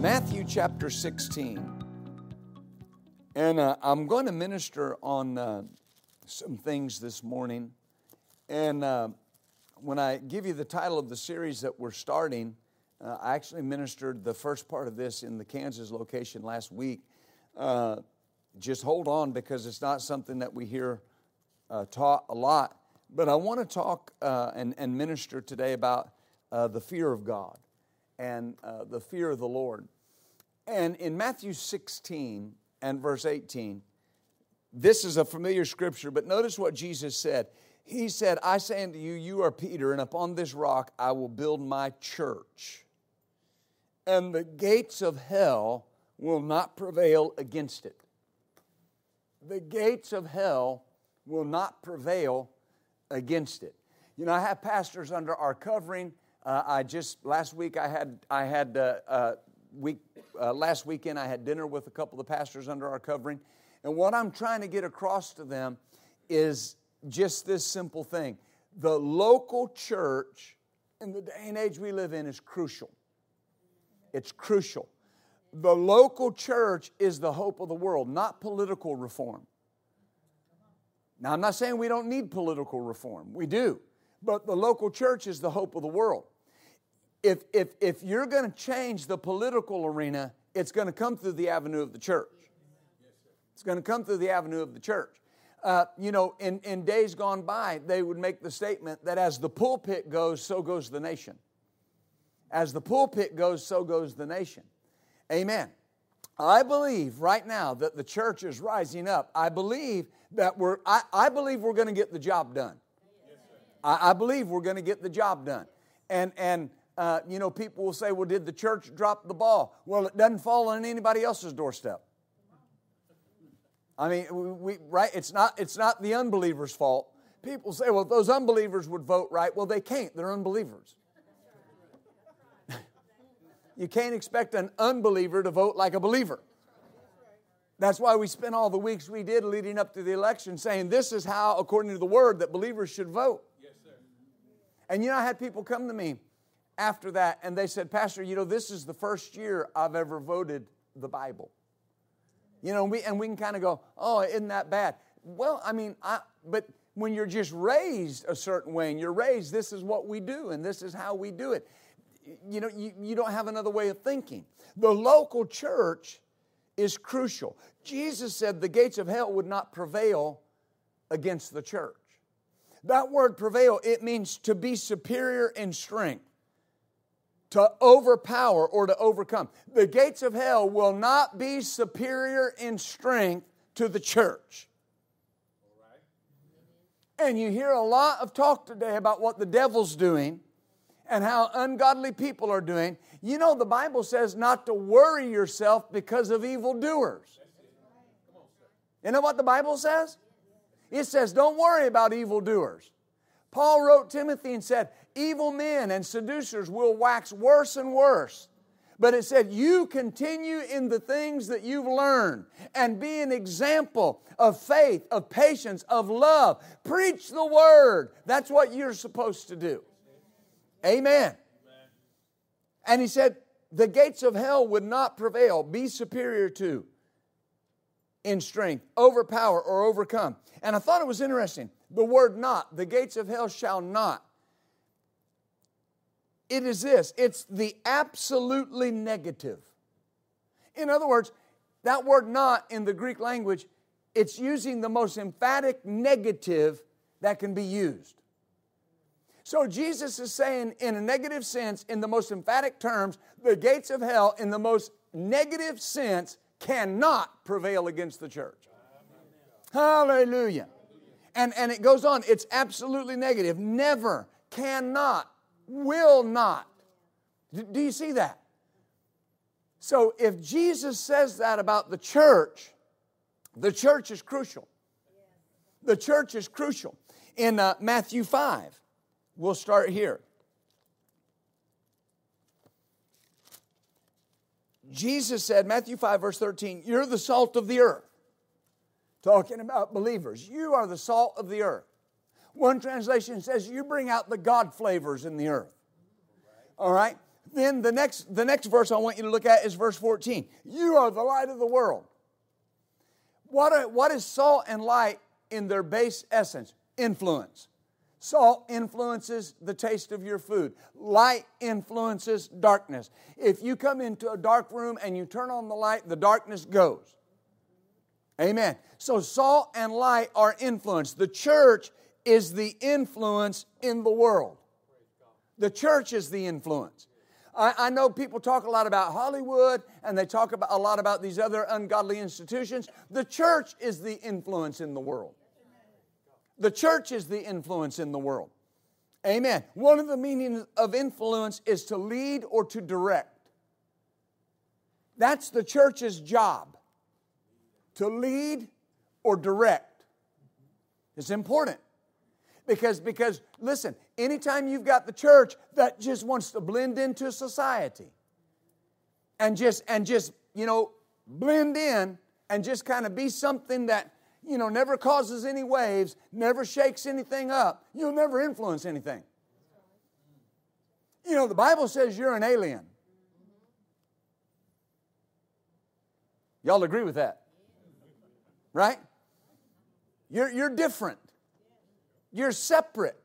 Matthew chapter 16. And uh, I'm going to minister on uh, some things this morning. And uh, when I give you the title of the series that we're starting, uh, I actually ministered the first part of this in the Kansas location last week. Uh, just hold on because it's not something that we hear uh, taught a lot. But I want to talk and, and minister today about the fear of God and uh, the fear of the Lord. And in Matthew 16 and verse 18, this is a familiar scripture, but notice what Jesus said. He said, I say unto you, you are Peter, and upon this rock I will build my church. And the gates of hell will not prevail against it. The gates of hell will not prevail against it. You know, I have pastors under our covering uh, I just last week I had I had uh, uh, week uh, last weekend I had dinner with a couple of the pastors under our covering, and what I'm trying to get across to them is just this simple thing: the local church in the day and age we live in is crucial. It's crucial. The local church is the hope of the world, not political reform. Now, I'm not saying we don't need political reform. We do but the local church is the hope of the world. If, if, if you're going to change the political arena, it's going to come through the avenue of the church. It's going to come through the avenue of the church. Uh, you know, in, in days gone by, they would make the statement that as the pulpit goes, so goes the nation. As the pulpit goes, so goes the nation. Amen. I believe right now that the church is rising up. I believe that we're, I, I believe we're going to get the job done. I, I believe we're going to get the job done. And, and uh, you know, people will say, well, did the church drop the ball? Well, it doesn't fall on anybody else's doorstep. I mean, we, right? It's not, it's not the unbeliever's fault. People say, well, if those unbelievers would vote right, well, they can't. They're unbelievers. you can't expect an unbeliever to vote like a believer. That's why we spent all the weeks we did leading up to the election saying this is how, according to the word, that believers should vote. And you know, I had people come to me after that and they said, Pastor, you know, this is the first year I've ever voted the Bible. You know, we, and we can kind of go, oh, isn't that bad? Well, I mean, I, but when you're just raised a certain way and you're raised, this is what we do and this is how we do it. You know, you, you don't have another way of thinking. The local church is crucial. Jesus said the gates of hell would not prevail against the church. That word prevail, it means to be superior in strength, to overpower or to overcome. The gates of hell will not be superior in strength to the church. And you hear a lot of talk today about what the devil's doing and how ungodly people are doing. You know, the Bible says not to worry yourself because of evildoers. You know what the Bible says? It says, don't worry about evildoers. Paul wrote Timothy and said, evil men and seducers will wax worse and worse. But it said, you continue in the things that you've learned and be an example of faith, of patience, of love. Preach the word. That's what you're supposed to do. Amen. And he said, the gates of hell would not prevail, be superior to in strength, overpower or overcome. And I thought it was interesting. The word not, the gates of hell shall not. It is this it's the absolutely negative. In other words, that word not in the Greek language, it's using the most emphatic negative that can be used. So Jesus is saying, in a negative sense, in the most emphatic terms, the gates of hell, in the most negative sense, cannot prevail against the church. Hallelujah. And, and it goes on, it's absolutely negative. Never, cannot, will not. Do you see that? So if Jesus says that about the church, the church is crucial. The church is crucial. In uh, Matthew 5, we'll start here. Jesus said, Matthew 5, verse 13, You're the salt of the earth. Talking about believers. You are the salt of the earth. One translation says, You bring out the God flavors in the earth. All right? Then the next, the next verse I want you to look at is verse 14. You are the light of the world. What, are, what is salt and light in their base essence? Influence. Salt influences the taste of your food. Light influences darkness. If you come into a dark room and you turn on the light, the darkness goes. Amen. So, salt and light are influence. The church is the influence in the world. The church is the influence. I, know people talk a lot about Hollywood and they talk about, a lot about these other ungodly institutions. The church is the influence in the world. The church is the influence in the world. Amen. One of the meanings of influence is to lead or to direct. That's the church's job to lead or direct. It's important. Because, because listen, anytime you've got the church that just wants to blend into society and just and just, you know, blend in and just kind of be something that you know, never causes any waves, never shakes anything up, you'll never influence anything. You know, the Bible says you're an alien. Y'all agree with that? Right? You're, you're different. You're separate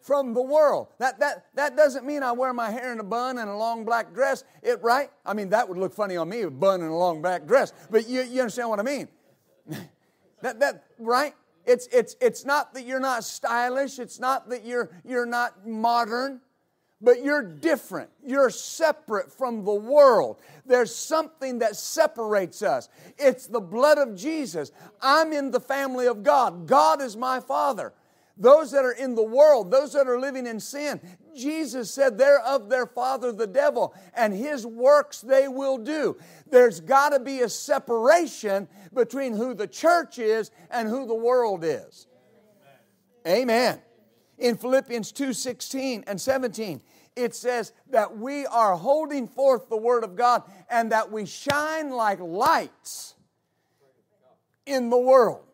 from the world. That, that, that doesn't mean I wear my hair in a bun and a long black dress, it, right? I mean, that would look funny on me, a bun and a long black dress, but you, you understand what I mean. That, that, right? It's, it's, it's not that you're not stylish, it's not that you're, you're not modern, but you're different. You're separate from the world. There's something that separates us. It's the blood of Jesus. I'm in the family of God. God is my Father. Those that are in the world, those that are living in sin, Jesus said they're of their father the devil, and his works they will do. There's got to be a separation between who the church is and who the world is. Amen. In Philippians 2 16 and 17, it says that we are holding forth the word of God and that we shine like lights in the world.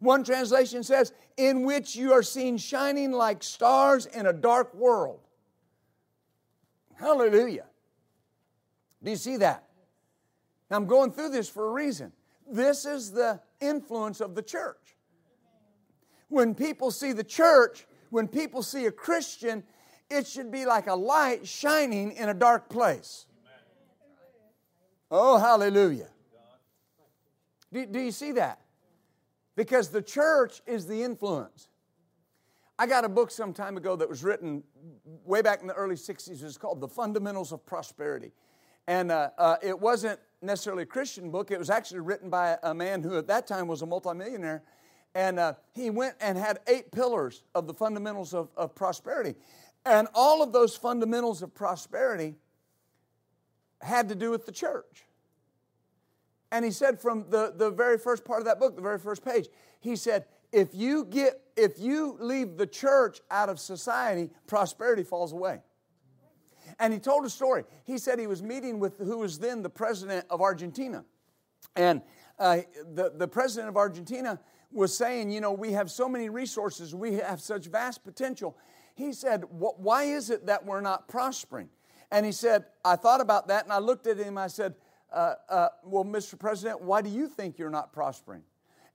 One translation says, in which you are seen shining like stars in a dark world. Hallelujah. Do you see that? Now, I'm going through this for a reason. This is the influence of the church. When people see the church, when people see a Christian, it should be like a light shining in a dark place. Oh, hallelujah. Do, do you see that? Because the church is the influence. I got a book some time ago that was written way back in the early 60s. It's called The Fundamentals of Prosperity. And uh, uh, it wasn't necessarily a Christian book, it was actually written by a man who at that time was a multimillionaire. And uh, he went and had eight pillars of the fundamentals of, of prosperity. And all of those fundamentals of prosperity had to do with the church. And he said from the, the very first part of that book, the very first page, he said, if you get if you leave the church out of society, prosperity falls away. And he told a story. He said he was meeting with who was then the president of Argentina. And uh, the, the president of Argentina was saying, You know, we have so many resources, we have such vast potential. He said, Why is it that we're not prospering? And he said, I thought about that and I looked at him. I said, uh, uh, Well, Mr. President, why do you think you're not prospering?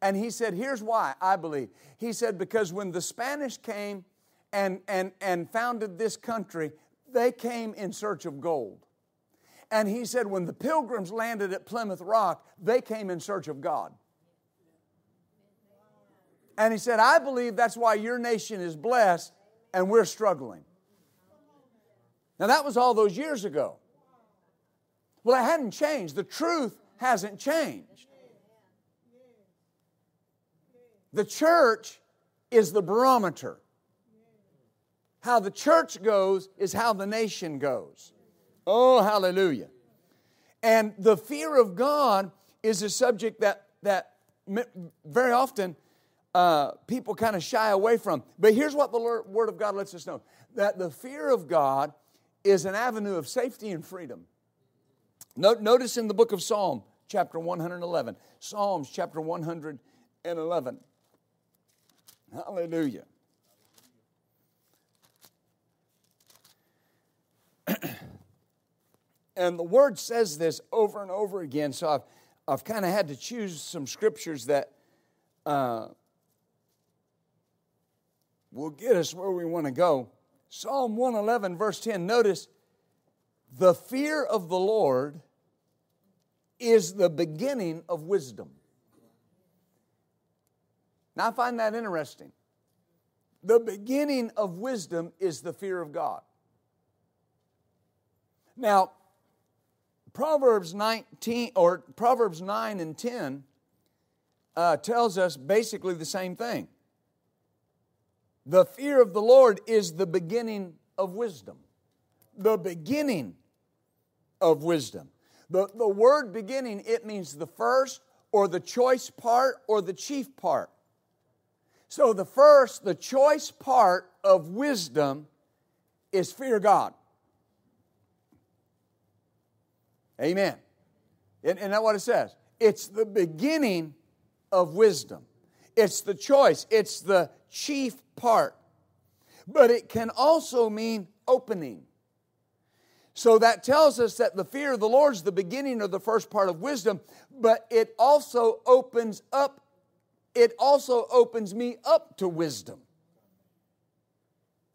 And he said, Here's why, I believe. He said, Because when the Spanish came and, and, and founded this country, they came in search of gold. And he said, When the pilgrims landed at Plymouth Rock, they came in search of God. And he said, I believe that's why your nation is blessed and we're struggling. Now, that was all those years ago. Well, it hadn't changed. The truth hasn't changed. The church is the barometer. How the church goes is how the nation goes. Oh, hallelujah. And the fear of God is a subject that, that very often uh, people kind of shy away from. But here's what the Word of God lets us know that the fear of God is an avenue of safety and freedom. Notice in the book of Psalm, chapter 111, Psalms, chapter 111. Hallelujah. and the word says this over and over again, so I've, I've kind of had to choose some scriptures that uh, will get us where we want to go. Psalm 111, verse 10, notice the fear of the Lord is the beginning of wisdom. Now, I find that interesting. The beginning of wisdom is the fear of God. Now, Proverbs 19 or Proverbs 9 and 10 uh, tells us basically the same thing. The fear of the Lord is the beginning of wisdom. The beginning of wisdom. The, the word beginning, it means the first or the choice part or the chief part. So the first, the choice part of wisdom is fear God. Amen. Isn't that what it says? It's the beginning of wisdom. It's the choice. It's the chief part. But it can also mean opening. So that tells us that the fear of the Lord is the beginning of the first part of wisdom, but it also opens up, it also opens me up to wisdom.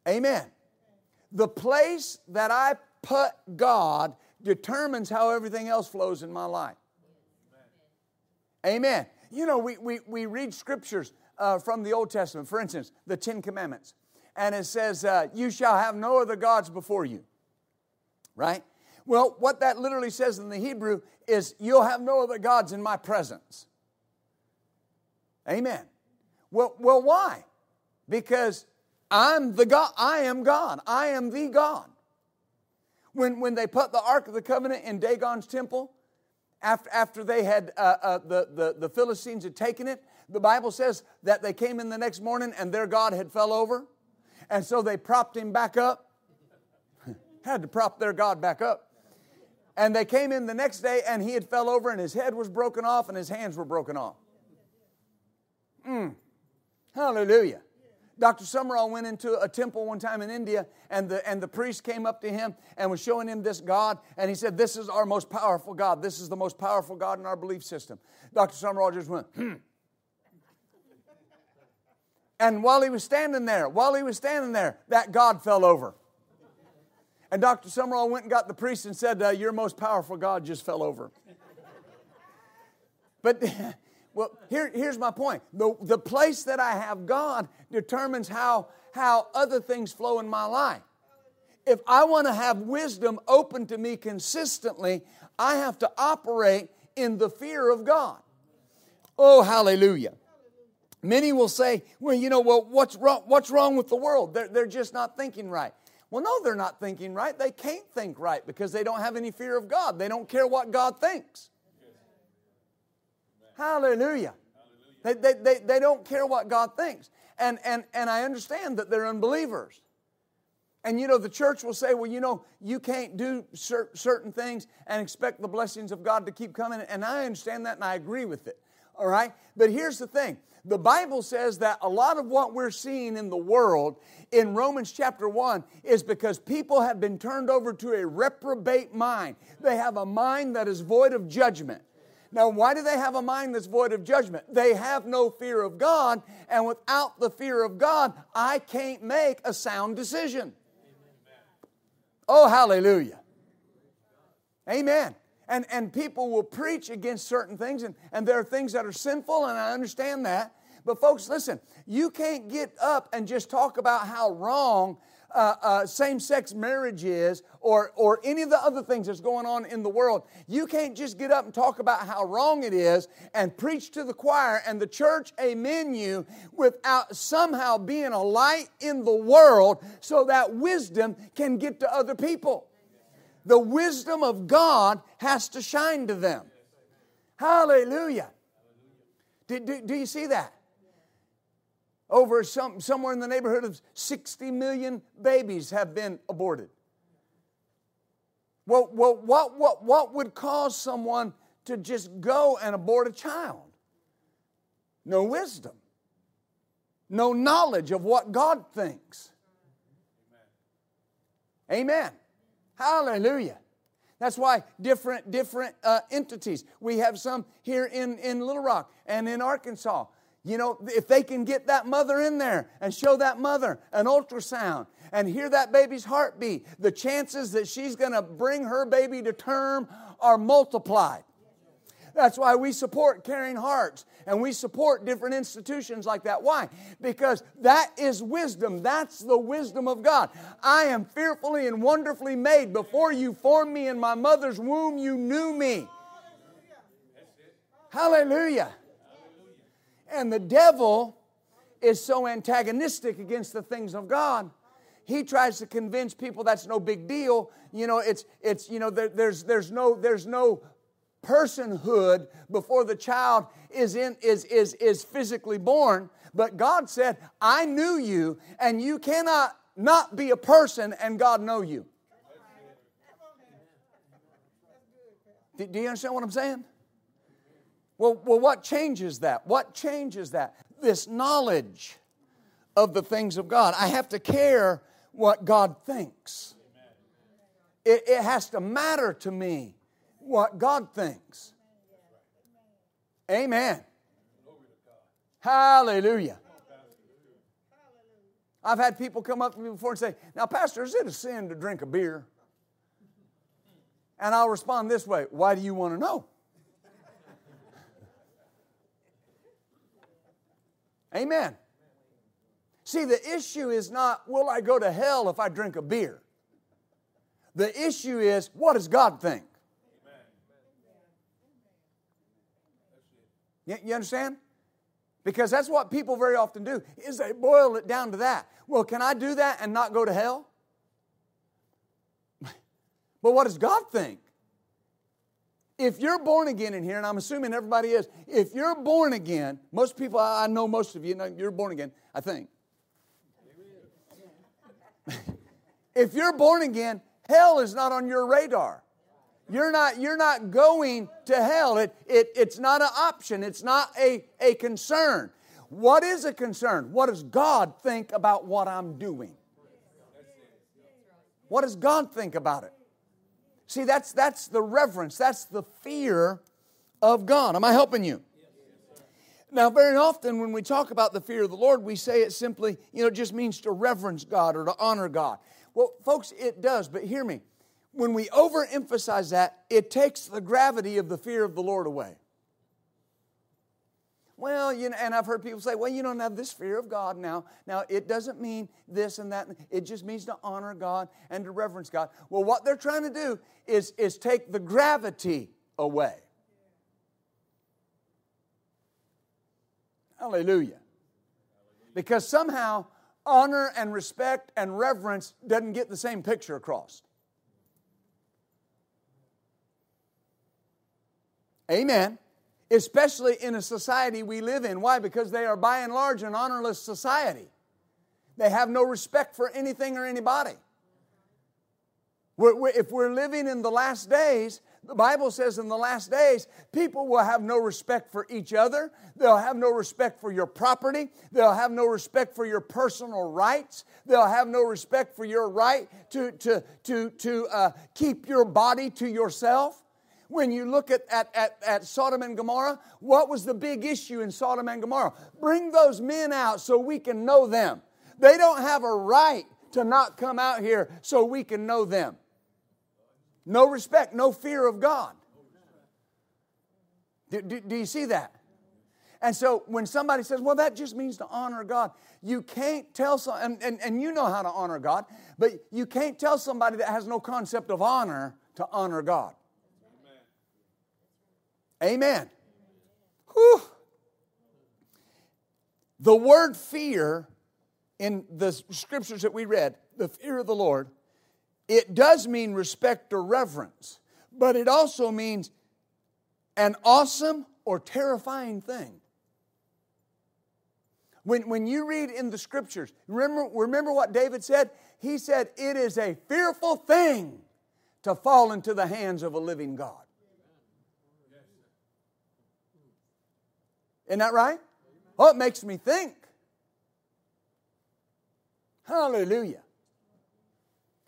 Amen. The place that I put God determines how everything else flows in my life. Amen. You know, we, we, we read scriptures uh, from the Old Testament, for instance, the Ten Commandments, and it says, uh, You shall have no other gods before you. Right? Well, what that literally says in the Hebrew is, You'll have no other gods in my presence. Amen. Well, well why? Because I'm the God, I am God, I am the God. When, when they put the Ark of the Covenant in Dagon's temple, after, after they had, uh, uh, the, the, the Philistines had taken it, the Bible says that they came in the next morning and their God had fell over. And so they propped him back up. Had to prop their God back up. And they came in the next day and he had fell over and his head was broken off and his hands were broken off. Mm. Hallelujah. Dr. Sumrall went into a temple one time in India, and the, and the priest came up to him and was showing him this God, and he said, This is our most powerful God. This is the most powerful God in our belief system. Dr. Sumrall just went, hmm. And while he was standing there, while he was standing there, that God fell over. And Dr. Sumrall went and got the priest and said, uh, Your most powerful God just fell over. But Well, here, here's my point. The, the place that I have God determines how, how other things flow in my life. If I want to have wisdom open to me consistently, I have to operate in the fear of God. Oh, hallelujah. Many will say, well, you know, well, what's wrong, what's wrong with the world? They're, they're just not thinking right. Well, no, they're not thinking right. They can't think right because they don't have any fear of God. They don't care what God thinks. Hallelujah. They, they, they, they don't care what God thinks. And, and, and I understand that they're unbelievers. And you know, the church will say, well, you know, you can't do cer- certain things and expect the blessings of God to keep coming. And I understand that and I agree with it. All right? But here's the thing the Bible says that a lot of what we're seeing in the world in Romans chapter 1 is because people have been turned over to a reprobate mind. They have a mind that is void of judgment. Now, why do they have a mind that's void of judgment? They have no fear of God, and without the fear of God, I can't make a sound decision. Oh, hallelujah. Amen. And, and people will preach against certain things, and, and there are things that are sinful, and I understand that. But, folks, listen, you can't get up and just talk about how wrong uh, uh, same sex marriage is or, or any of the other things that's going on in the world, you can't just get up and talk about how wrong it is and preach to the choir and the church amen you without somehow being a light in the world so that wisdom can get to other people. The wisdom of God has to shine to them. Hallelujah. Do, do, do you see that? Over some, somewhere in the neighborhood of 60 million babies have been aborted. Well, well what, what, what would cause someone to just go and abort a child? No wisdom, no knowledge of what God thinks. Amen. Hallelujah. That's why different different uh, entities. We have some here in in Little Rock and in Arkansas. You know, if they can get that mother in there and show that mother an ultrasound and hear that baby's heartbeat, the chances that she's going to bring her baby to term are multiplied. That's why we support Caring Hearts and we support different institutions like that. Why? Because that is wisdom. That's the wisdom of God. I am fearfully and wonderfully made. Before you formed me in my mother's womb, you knew me. Hallelujah. And the devil is so antagonistic against the things of God. He tries to convince people that's no big deal. You know, it's it's you know there, there's there's no there's no personhood before the child is, in, is, is, is physically born. But God said, I knew you, and you cannot not be a person and God know you. Do, you understand what I'm saying? Well, well, what changes that? What changes that? This knowledge of the things of God. I have to care what God thinks. It, it has to matter to me what God thinks. Amen. Hallelujah. I've had people come up to me before and say, Now, Pastor, is it a sin to drink a beer? And I'll respond this way Why do you want to know? Amen. See, the issue is not, Will I go to hell if I drink a beer? The issue is, What does God think? You, understand? Because that's what people very often do is they boil it down to that. Well, can I do that and not go to hell? but what does God think? If you're born again in here, and I'm assuming everybody is, if you're born again, most people, I know most of you, you're born again, I think. if you're born again, hell is not on your radar. You're not, you're not going to hell. It, it, it's not an option, it's not a, a concern. What is a concern? What does God think about what I'm doing? What does God think about it? See, that's, that's the reverence, that's the fear of God. Am I helping you? Now, very often when we talk about the fear of the Lord, we say it simply, you know, just means to reverence God or to honor God. Well, folks, it does, but hear me when we overemphasize that, it takes the gravity of the fear of the Lord away. Well, you know, and I've heard people say, well, you don't have this fear of God now. Now, it doesn't mean this and that. It just means to honor God and to reverence God. Well, what they're trying to do is, is take the gravity away. Hallelujah. Because somehow honor and respect and reverence doesn't get the same picture across. Amen. Especially in a society we live in. Why? Because they are by and large an honorless society. They have no respect for anything or anybody. We're, we're, if we're living in the last days, the Bible says in the last days, people will have no respect for each other. They'll have no respect for your property. They'll have no respect for your personal rights. They'll have no respect for your right to, to, to, to uh, keep your body to yourself. When you look at, at, at, at Sodom and Gomorrah, what was the big issue in Sodom and Gomorrah? Bring those men out so we can know them. They don't have a right to not come out here so we can know them. No respect, no fear of God. Do, do, do, you see that? And so when somebody says, well, that just means to honor God, you can't tell some, and, and, and you know how to honor God, but you can't tell somebody that has no concept of honor to honor God. Amen. Whew. The word fear in the scriptures that we read, the fear of the Lord, it does mean respect or reverence, but it also means an awesome or terrifying thing. When, when you read in the scriptures, remember, remember what David said? He said, It is a fearful thing to fall into the hands of a living God. Isn't that right? Oh, it makes me think. Hallelujah.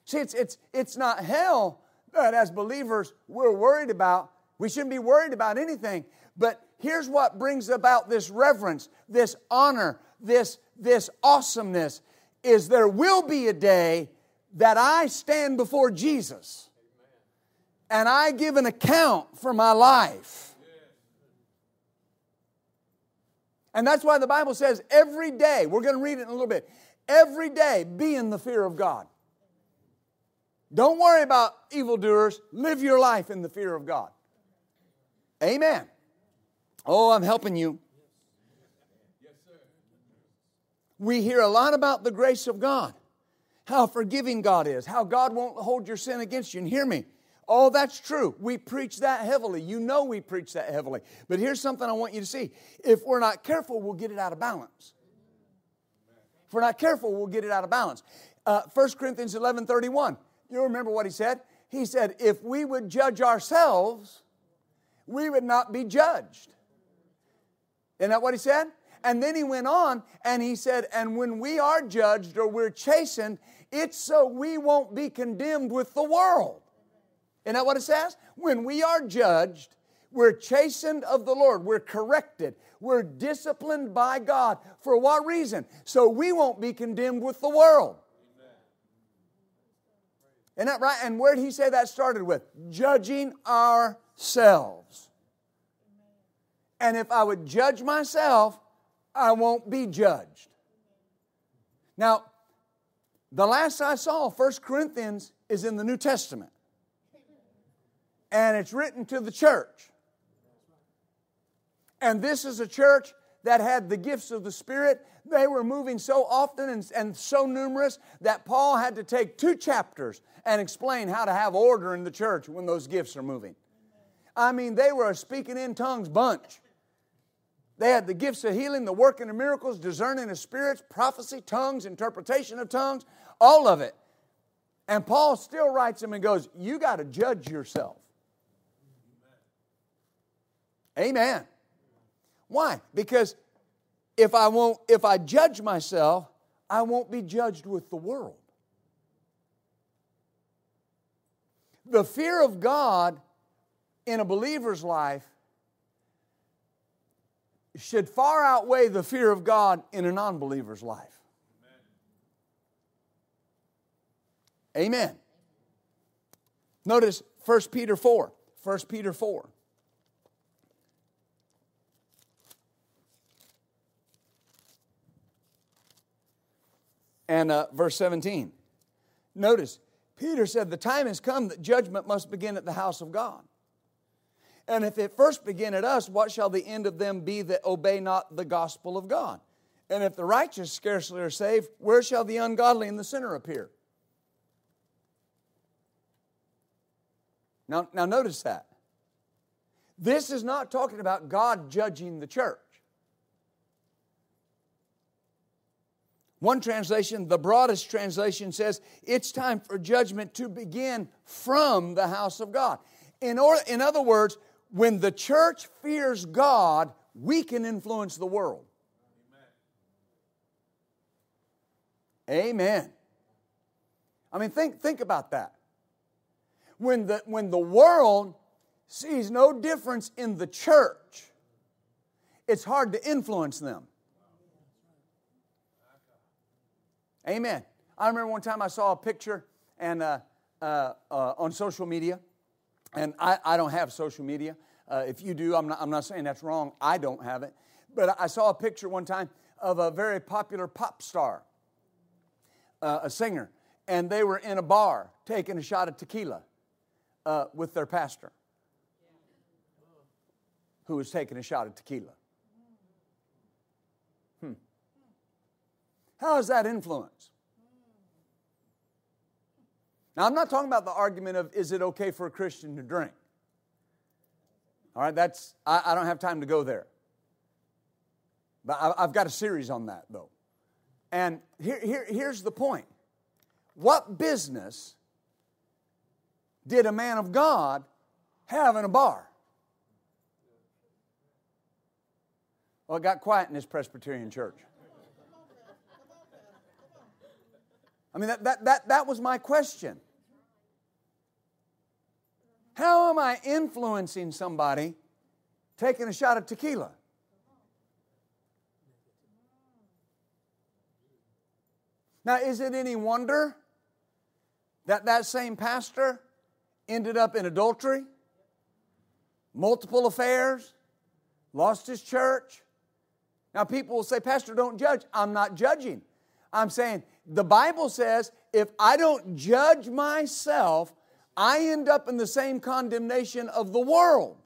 See, it's, it's, it's not hell that as believers we're worried about. We shouldn't be worried about anything. But here's what brings about this reverence, this honor, this, this awesomeness is there will be a day that I stand before Jesus and I give an account for my life. And that's why the Bible says every day, we're going to read it in a little bit, every day be in the fear of God. Don't worry about evildoers, live your life in the fear of God. Amen. Oh, I'm helping you. we hear a lot about the grace of God, how forgiving God is, how God won't hold your sin against you. And hear me, oh, that's true. We preach that heavily. You know we preach that heavily. But here's something I want you to see. If we're not careful, we'll get it out of balance. If we're not careful, we'll get it out of balance. Uh, 1 Corinthians 11 31. You remember what he said? He said, if we would judge ourselves, we would not be judged. Isn't that what he said? And then he went on and he said, And when we are judged or we're chastened, it's so we won't be condemned with the world. Isn't that what it says? When we are judged, we're chastened of the Lord. We're corrected. We're disciplined by God. For what reason? So we won't be condemned with the world. Isn't that right? And where did he say that started with? Judging ourselves. And if I would judge myself, I won't be judged. Now, the last I saw, 1 Corinthians is in the New Testament. And it's written to the church. And this is a church that had the gifts of the Spirit. They were moving so often and, and, so numerous that Paul had to take two chapters and explain how to have order in the church when those gifts are moving. I mean, they were a speaking in tongues bunch. They had the gifts of healing, the working of miracles, discerning of spirits, prophecy, tongues, interpretation of tongues, all of it. And Paul still writes them and goes, You got to judge yourself. Amen. Why? Because if I won't, if I judge myself, I won't be judged with the world. The fear of God in a believer's life should far outweigh the fear of God in a non believer's life. Amen. Amen. Notice 1 Peter 4. 1 Peter 4. And uh, verse 17. Notice, Peter said, The time has come that judgment must begin at the house of God. And if it first begin at us, what shall the end of them be that obey not the gospel of God? And if the righteous scarcely are saved, where shall the ungodly and the sinner appear? Now, now notice that. This is not talking about God judging the church. One translation, the broadest translation says, it's time for judgment to begin from the house of God. In, or, in other words, when the church fears God, we can influence the world. Amen. Amen. I mean, think, think about that. When the, when the world sees no difference in the church, it's hard to influence them. Amen. I remember one time I saw a picture and uh, uh, uh, on social media and I, I don't have social media. Uh, if you do, I'm not, I'm not saying that's wrong. I don't have it. But I saw a picture one time of a very popular pop star, uh, a singer, and they were in a bar taking a shot of tequila uh, with their pastor, who was taking a shot of tequila. How is that influence? Now, I'm not talking about the argument of is it okay for a Christian to drink? All right, that's, I, I don't have time to go there. But I, I've got a series on that, though. And here, here, here's the point What business did a man of God have in a bar? Well, it got quiet in this Presbyterian church. I mean, that, that, that, that was my question. How am I influencing somebody taking a shot of tequila? Now, is it any wonder that that same pastor ended up in adultery, multiple affairs, lost his church? Now, people will say, Pastor, don't judge. I'm not judging. I'm saying the Bible says if I don't judge myself, I end up in the same condemnation of the world.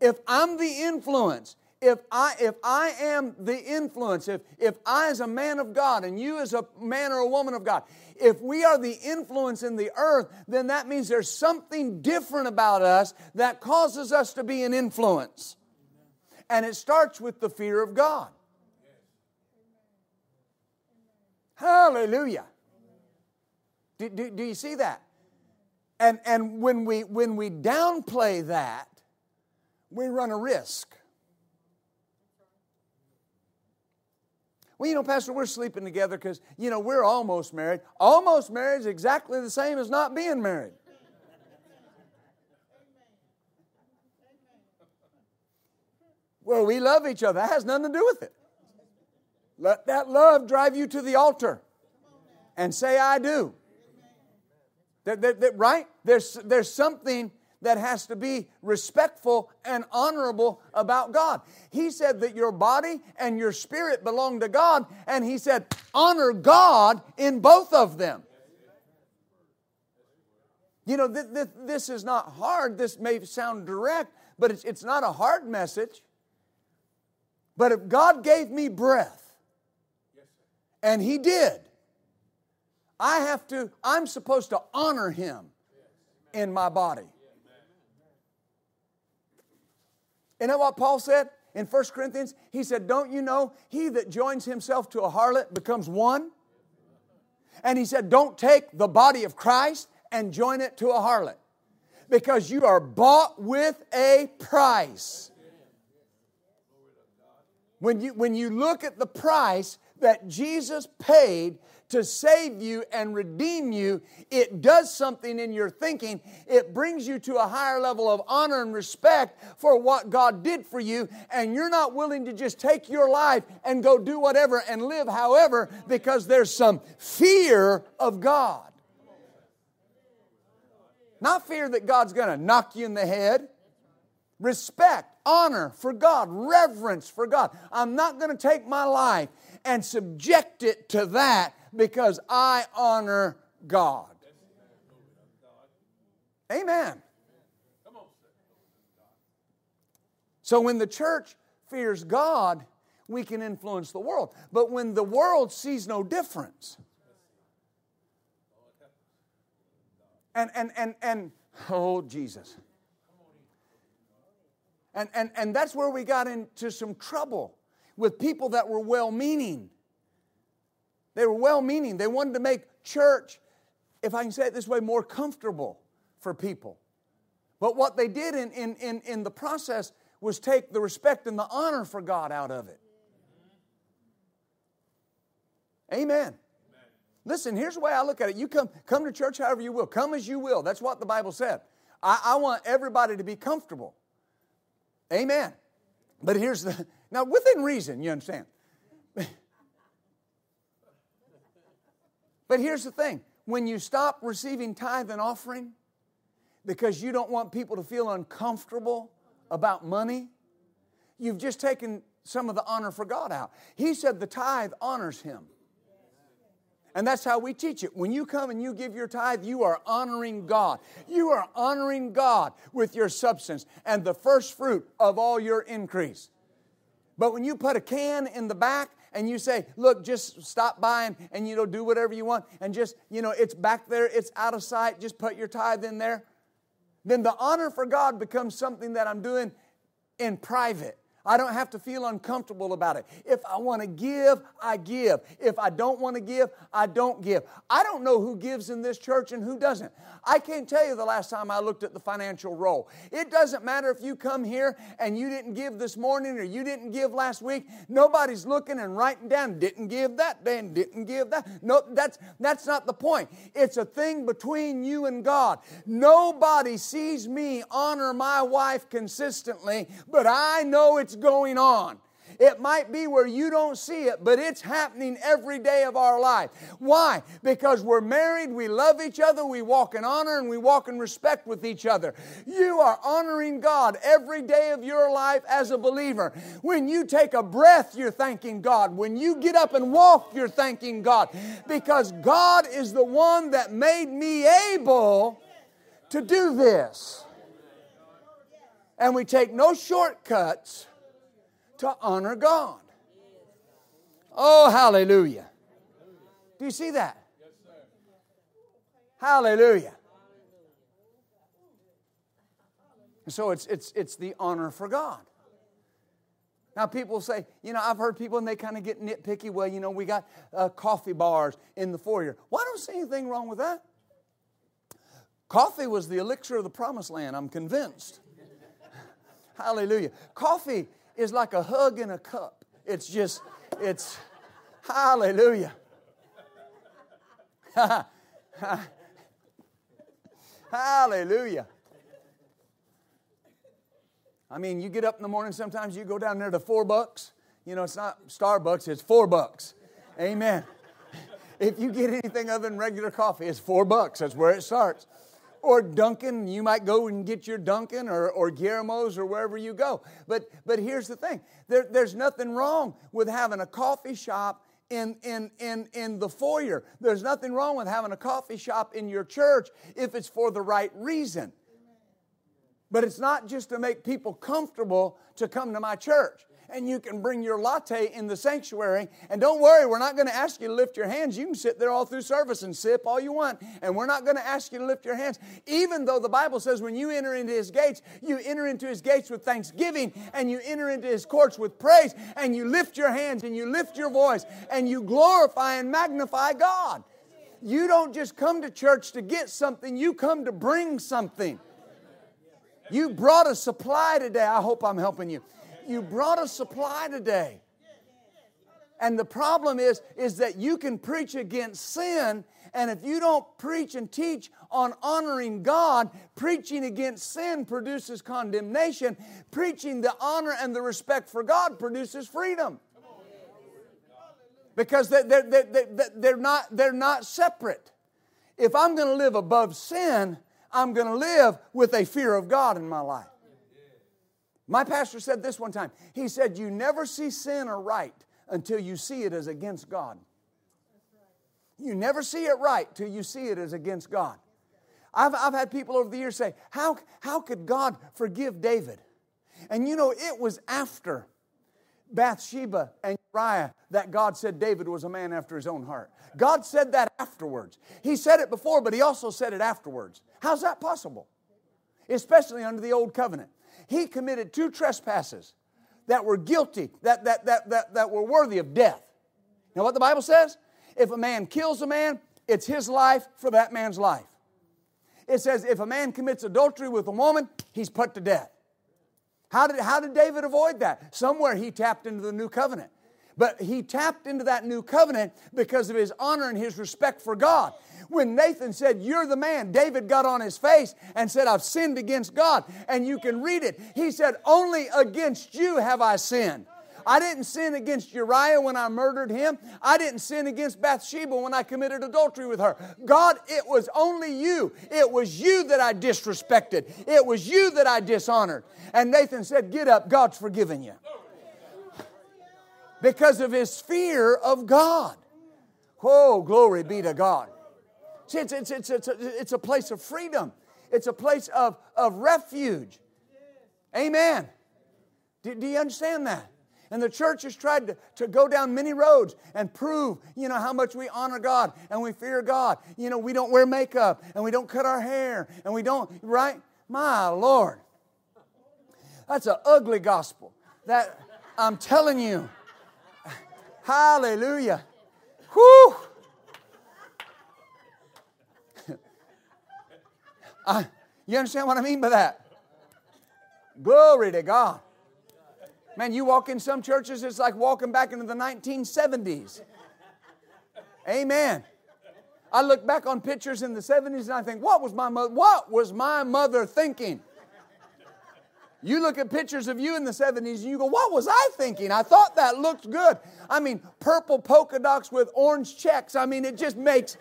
If I'm the influence, if I if I am the influence, if if I as a man of God and you as a man or a woman of God, if we are the influence in the earth, then that means there's something different about us that causes us to be an influence. And it starts with the fear of God. Hallelujah. Do, do, do, you see that? And, and when, we, when we downplay that, we run a risk. Well, you know, Pastor, we're sleeping together because, you know, we're almost married. Almost married is exactly the same as not being married. Well, we love each other. That has nothing to do with it. Let that love drive you to the altar and say, I do. That, that, that, right? There's, there's something that has to be respectful and honorable about God. He said that your body and your spirit belong to God, and He said, honor God in both of them. You know, th- th- this is not hard. This may sound direct, but it's, it's not a hard message. But if God gave me breath, and he did. I have to, I'm supposed to honor him in my body. You know what Paul said in 1 Corinthians? He said, Don't you know, he that joins himself to a harlot becomes one? And he said, Don't take the body of Christ and join it to a harlot because you are bought with a price. When you, when you look at the price, that Jesus paid to save you and redeem you, it does something in your thinking. It brings you to a higher level of honor and respect for what God did for you, and you're not willing to just take your life and go do whatever and live however because there's some fear of God. Not fear that God's going to knock you in the head. Respect, honor for God, reverence for God. I'm not going to take my life and subject it to that because I honor God. Amen. So when the church fears God, we can influence the world. But when the world sees no difference, and and and and oh Jesus. And, and, and that's where we got into some trouble with people that were well meaning. They were well meaning. They wanted to make church, if I can say it this way, more comfortable for people. But what they did in, in, in, in the process was take the respect and the honor for God out of it. Amen. Listen, here's the way I look at it. You come, come to church however you will. Come as you will. That's what the Bible said. I, I want everybody to be comfortable. Amen. But here's the now within reason, you understand. but here's the thing when you stop receiving tithe and offering because you don't want people to feel uncomfortable about money, you've just taken some of the honor for God out. He said the tithe honors him. And that's how we teach it. When you come and you give your tithe, you are honoring God. You are honoring God with your substance and the first fruit of all your increase. But when you put a can in the back and you say, look, just stop by and, and you know, do whatever you want, and just, you know, it's back there, it's out of sight, just put your tithe in there, then the honor for God becomes something that I'm doing in private. I don't have to feel uncomfortable about it. If I want to give, I give. If I don't want to give, I don't give. I don't know who gives in this church and who doesn't. I can't tell you the last time I looked at the financial roll. It doesn't matter if you come here and you didn't give this morning or you didn't give last week. Nobody's looking and writing down, didn't give that, then didn't give that. No, that's, that's not the point. It's a thing between you and God. Nobody sees me honor my wife consistently, but I know it's going on. It might be where you don't see it, but it's happening every day of our life. Why? Because we're married, we love each other, we walk in honor, and we walk in respect with each other. You are honoring God every day of your life as a believer. When you take a breath, you're thanking God. When you get up and walk, you're thanking God. Because God is the one that made me able to do this. And we take no shortcuts to honor God. Oh, hallelujah. Do you see that? Hallelujah. So it's, it's, it's the honor for God. Now, people say, you know, I've heard people and they kind of get nitpicky. Well, you know, we got uh, coffee bars in the foyer. Well, I don't see anything wrong with that. Coffee was the elixir of the promised land, I'm convinced. Hallelujah. Coffee is like a hug in a cup. It's just, it's, hallelujah. hallelujah. I mean, you get up in the morning, sometimes you go down there to four bucks. You know, it's not Starbucks, it's four bucks. Amen. If you get anything other than regular coffee, it's four bucks. That's where it starts or Dunkin'. You might go and get your Dunkin' or, or Guillermo's or wherever you go. But, but here's the thing there, there's nothing wrong with having a coffee shop in, in, in, in the foyer. There's nothing wrong with having a coffee shop in your church if it's for the right reason. But it's not just to make people comfortable to come to my church and you can bring your latte in the sanctuary. And don't worry, we're not going to ask you to lift your hands. You can sit there all through service and sip all you want, and we're not going to ask you to lift your hands. Even though the Bible says when you enter into his gates, you enter into his gates with thanksgiving, and you enter into his courts with praise, and you lift your hands and you lift your voice, and you glorify and magnify God. You don't just come to church to get something, you come to bring something. You brought a supply today. I hope I'm helping you you brought a supply today. And the problem is, is that you can preach against sin, and if you don't preach and teach on honoring God, preaching against sin produces condemnation. Preaching the honor and the respect for God produces freedom. Because they're, they're, they're, they're, not, they're not separate. If I'm going to live above sin, I'm going to live with a fear of God in my life. My pastor said this one time. He said, You never see sin or right until you see it as against God. You never see it right till you see it as against God. I've, I've had people over the years say, how, how could God forgive David? And you know, it was after Bathsheba and Uriah that God said David was a man after his own heart. God said that afterwards. He said it before, but he also said it afterwards. How's that possible? Especially under the old covenant he committed two trespasses that were guilty, that, that, that, that, that were worthy of death. Now, what the Bible says? If a man kills a man, it's his life for that man's life. It says if a man commits adultery with a woman, he's put to death. How did, how did David avoid that? Somewhere he tapped into the new covenant. But he tapped into that new covenant because of his honor and his respect for God. When Nathan said, You're the man, David got on his face and said, I've sinned against God. And you can read it. He said, Only against you have I sinned. I didn't sin against Uriah when I murdered him. I didn't sin against Bathsheba when I committed adultery with her. God, it was only you. It was you that I disrespected. It was you that I dishonored. And Nathan said, Get up, God's forgiven you. Because of his fear of God. Oh, glory be to God. See, it's, it's, it's, it's, a, it's a place of freedom, it's a place of, of refuge. Amen. Do, do you understand that? And the church has tried to, to go down many roads and prove, you know, how much we honor God and we fear God. You know, we don't wear makeup and we don't cut our hair and we don't, right? My Lord. That's an ugly gospel. That I'm telling you. Hallelujah. Whew. I, uh, you understand what I mean by that? Glory to God. Man, you walk in some churches, it's like walking back into the 1970s. Amen. I look back on pictures in the 70s and I think, what was my mother, what was my mother thinking? You look at pictures of you in the 70s and you go, What was I thinking? I thought that looked good. I mean, purple polka dots with orange checks. I mean, it just makes.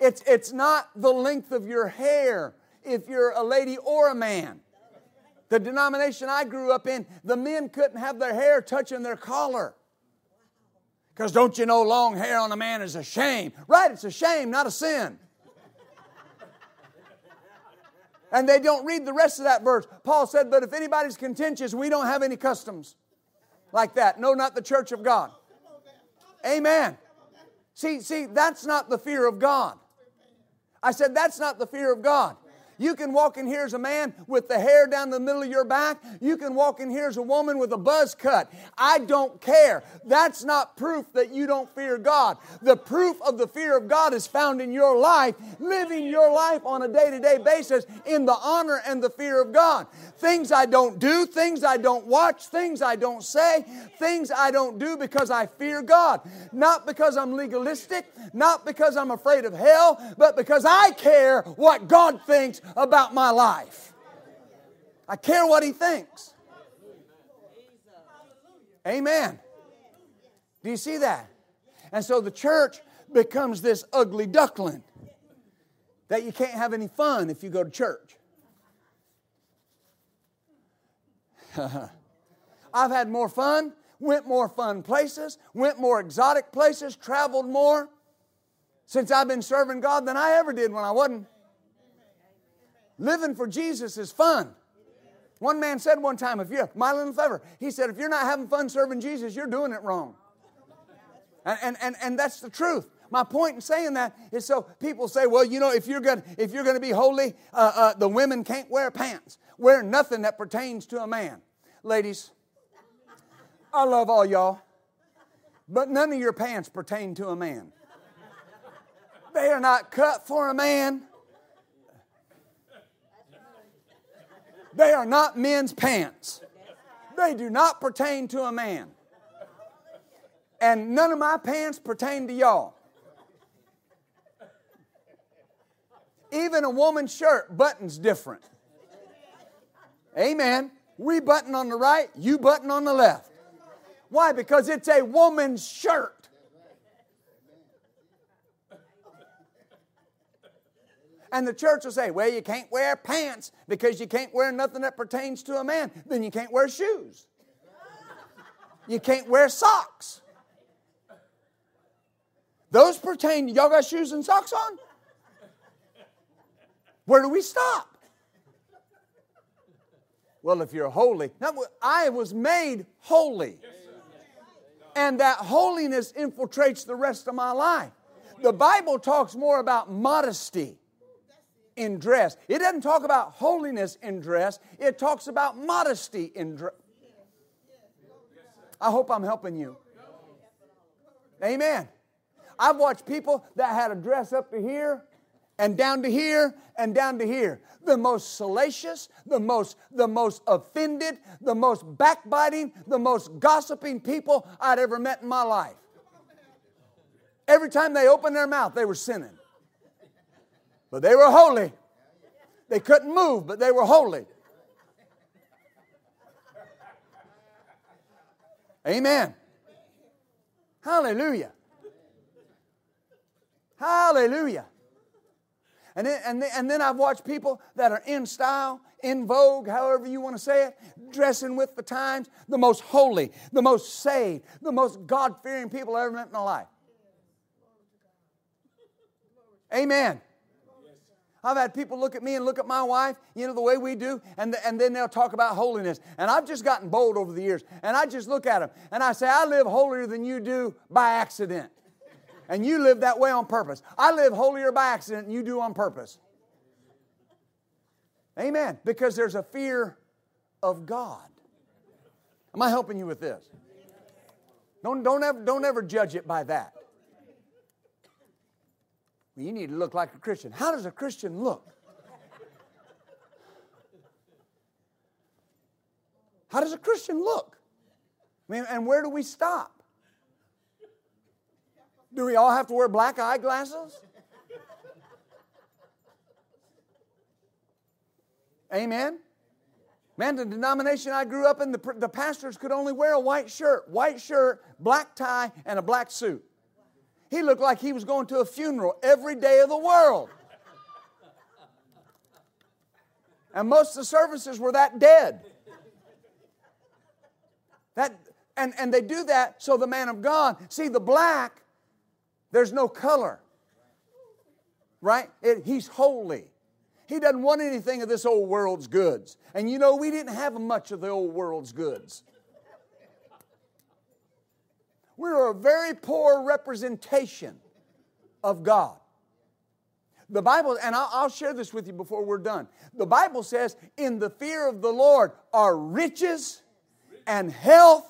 It's, it's not the length of your hair if you're a lady or a man. The denomination I grew up in, the men couldn't have their hair touching their collar. Because don't you know long hair on a man is a shame? Right, it's a shame, not a sin. And they don't read the rest of that verse. Paul said, But if anybody's contentious, we don't have any customs like that. No, not the church of God. Amen. See, see, that's not the fear of God. I said, That's not the fear of God. You can walk in here as a man with the hair down the middle of your back. You can walk in here as a woman with a buzz cut. I don't care. That's not proof that you don't fear God. The proof of the fear of God is found in your life, living your life on a day to day basis in the honor and the fear of God. Things I don't do, things I don't watch, things I don't say, things I don't do because I fear God. Not because I'm legalistic, not because I'm afraid of hell, but because I care what God thinks about my life. I care what he thinks. Amen. Do you see that? And so the church becomes this ugly duckling that you can't have any fun if you go to church. I've had more fun, went more fun places, went more exotic places, traveled more since I've been serving God than I ever did when I wasn't. Living for Jesus is fun. One man said one time, if you're smiling and favor, he said, if you're not having fun serving Jesus, you're doing it wrong. And, and, and, and that's the truth. My point in saying that is so people say, well, you know, if you're going if you're going to be holy, uh, uh, the women can't wear pants. Wear nothing that pertains to a man. Ladies, I love all y'all, but none of your pants pertain to a man. They are not cut for a man. They are not men's pants. They do not pertain to a man. And none of my pants pertain to y'all. Even a woman's shirt, buttons different. Amen. We button on the right, you button on the left. Why? Because it's a woman's shirt. And the church will say, well, you can't wear pants because you can't wear nothing that pertains to a man. Then you can't wear shoes. You can't wear socks. Those pertain, y'all got shoes and socks on? Where do we stop? Well, if you're holy, I was made holy. And that holiness infiltrates the rest of my life. The Bible talks more about modesty in dress. It doesn't talk about holiness in dress, it talks about modesty in dress. I hope I'm helping you. Amen. I've watched people that had a dress up to here and down to here and down to here. The most salacious, the most, the most offended, the most backbiting, the most gossiping people I'd ever met in my life. Every time they opened their mouth, they were sinning. But they were holy. They couldn't move, but they were holy. Amen. Hallelujah. Hallelujah. And then, and, then, and then I've watched people that are in style, in vogue, however you want to say it, dressing with the times, the most holy, the most saved, the most God fearing people I ever met in my life. Amen. I've had people look at me and look at my wife, you know, the way we do, and, the, and then they'll talk about holiness. And I've just gotten bold over the years. And I just look at them and I say, I live holier than you do by accident. And you live that way on purpose. I live holier by accident than you do on purpose. Amen. Because there's a fear of God. Am I helping you with this? Don't, don't, ever, don't ever judge it by that. Well, you need to look like a Christian. How does a Christian look? How does a Christian look? I mean, and where do we stop? Do we all have to wear black eyeglasses? Amen. Man, the denomination I grew up in, the, the pastors could only wear a white shirt, white shirt, black tie, and a black suit. He looked like he was going to a funeral every day of the world. And most of the services were that dead. That, and, and they do that so the man of God, see, the black, there's no color, right? It, he's holy. He doesn't want anything of this old world's goods. And you know, we didn't have much of the old world's goods. We're a very poor representation of God. The Bible, and I'll, share this with you before we're done. The Bible says, in the fear of the Lord are riches and health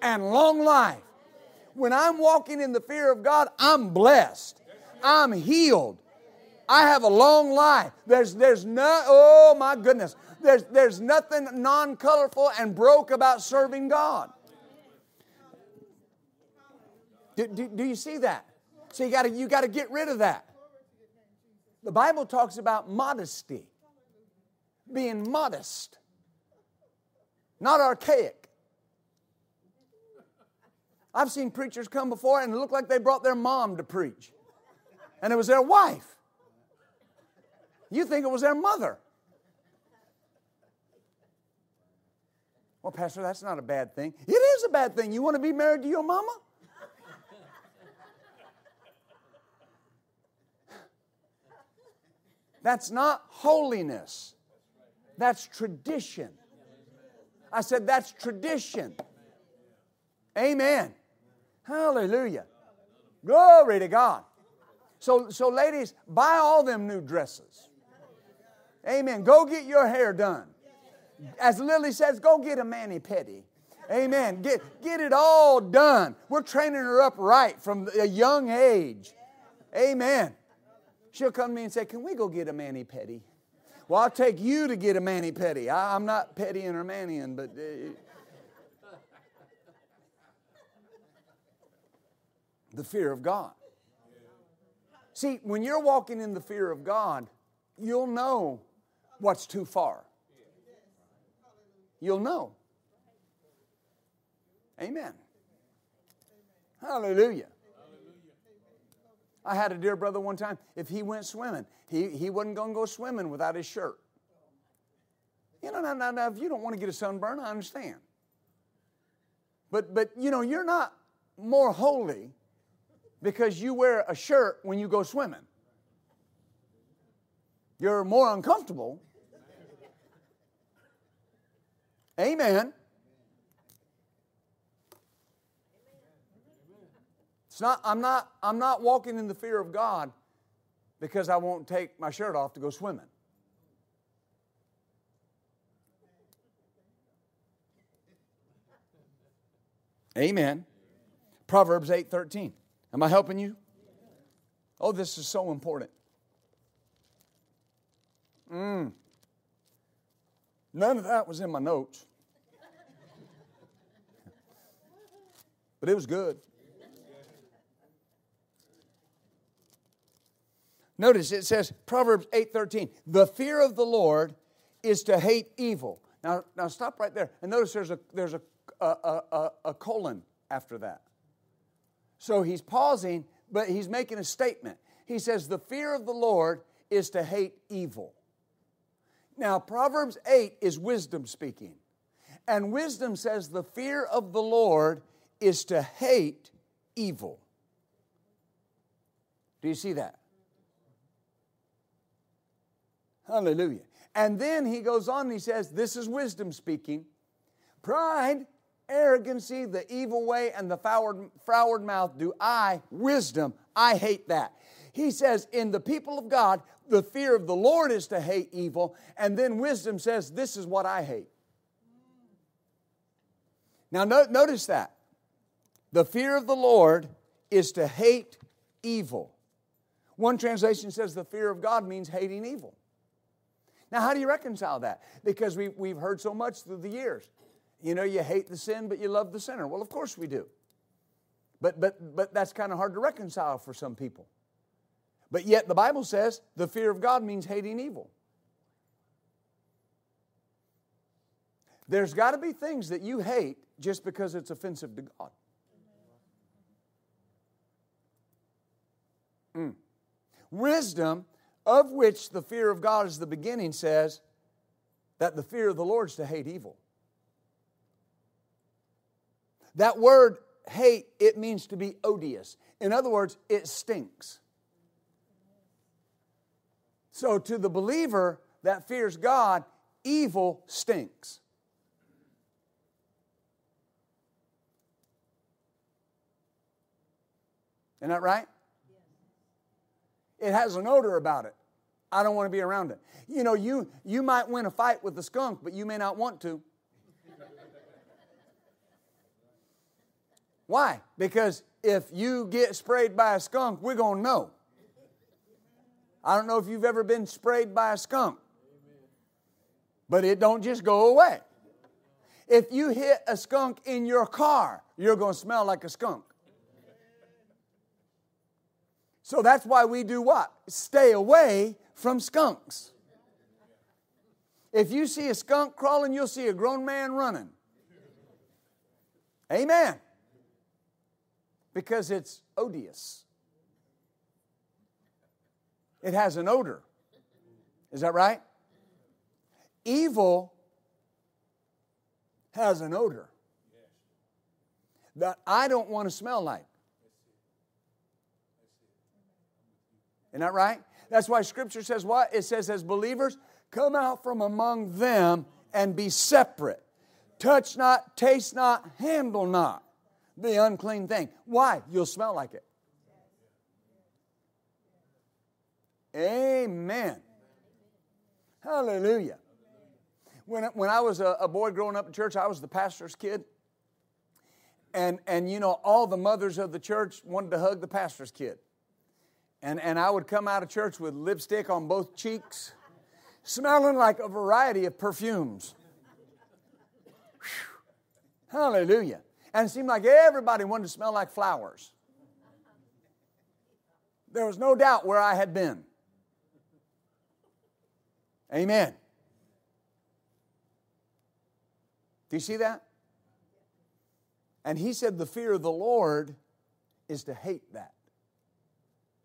and long life. When I'm walking in the fear of God, I'm blessed, I'm healed, I have a long life. There's, there's no, oh my goodness. There's, there's nothing non colorful and broke about serving God. Do, do, do you see that? So you got to you got to get rid of that. The Bible talks about modesty, being modest, not archaic. I've seen preachers come before and it looked like they brought their mom to preach, and it was their wife. You think it was their mother. Well, Pastor, that's not a bad thing. It is a bad thing. You want to be married to your mama? That's not holiness. That's tradition. I said, that's tradition. Amen. Hallelujah. Glory to God. So, so ladies, buy all them new dresses. Amen. Go get your hair done. As Lily says, go get a mani pedi. Amen. Get, get it all done. We're training her up right from a young age. Amen. She'll come to me and say, Can we go get a mani pedi? Well, I'll take you to get a mani pedi. I, am not pettying or mannying, but. Uh, the fear of God. See, when you're walking in the fear of God, you'll know what's too far. You'll know. Amen. Hallelujah. I had a dear brother one time, if he went swimming, he, he wasn't going to go swimming without his shirt. You know, now, now, now, if you don't want to get a sunburn, I understand. But, but, you know, you're not more holy because you wear a shirt when you go swimming. You're more uncomfortable Amen. It's not, I'm, not, I'm not walking in the fear of God because I won't take my shirt off to go swimming. Amen. Proverbs 8:13. Am I helping you? Oh, this is so important. Mm. None of that was in my notes. But it was good. Notice it says Proverbs 8:13, "The fear of the Lord is to hate evil." Now, now stop right there. And notice there's a there's a a, a, a colon after that. So he's pausing, but he's making a statement. He says, "The fear of the Lord is to hate evil." Now, Proverbs 8 is wisdom speaking. And wisdom says the fear of the Lord is to hate evil. Do you see that? Hallelujah. And then he goes on and he says, This is wisdom speaking. Pride, arrogancy, the evil way, and the froward, froward mouth do I, wisdom, I hate that. He says, In the people of God, the fear of the Lord is to hate evil. And then wisdom says, This is what I hate. Now, no, notice that. The fear of the Lord is to hate evil. One translation says the fear of God means hating evil. Now, how do you reconcile that? Because we, we've heard so much through the years. You know, you hate the sin, but you love the sinner. Well, of course we do. But, but, but that's kind of hard to reconcile for some people. But yet, the Bible says the fear of God means hating evil. There's got to be things that you hate just because it's offensive to God. Mm. Wisdom, of which the fear of God is the beginning, says that the fear of the Lord is to hate evil. That word hate, it means to be odious. In other words, it stinks. So, to the believer that fears God, evil stinks. Isn't that right? It has an odor about it. I don't want to be around it. You know, you, you might win a fight with the skunk, but you may not want to. Why? Because if you get sprayed by a skunk, we're going to know. I don't know if you've ever been sprayed by a skunk, but it don't just go away. If you hit a skunk in your car, you're going to smell like a skunk. So that's why we do what? Stay away from skunks. If you see a skunk crawling, you'll see a grown man running. Amen. Because it's odious. It has an odor. Is that right? Evil has an odor that I don't want to smell like. Isn't that right? That's why Scripture says what? It says, as believers, come out from among them and be separate. Touch not, taste not, handle not the unclean thing. Why? You'll smell like it. Amen. Hallelujah. When, when I was a, a boy growing up in church, I was the pastor's kid. And, and you know, all the mothers of the church wanted to hug the pastor's kid. And, and I would come out of church with lipstick on both cheeks, smelling like a variety of perfumes. Whew. Hallelujah. And it seemed like everybody wanted to smell like flowers. There was no doubt where I had been. Amen. Do you see that? And he said the fear of the Lord is to hate that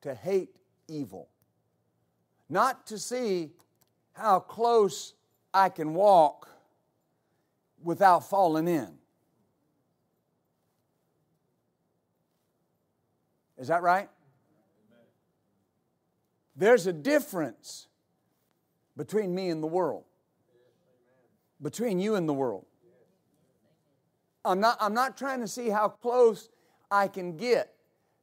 to hate evil, not to see how close I can walk without falling in. Is that right? There's a difference between me and the world, between you and the world. I'm not, I'm not trying to see how close I can get.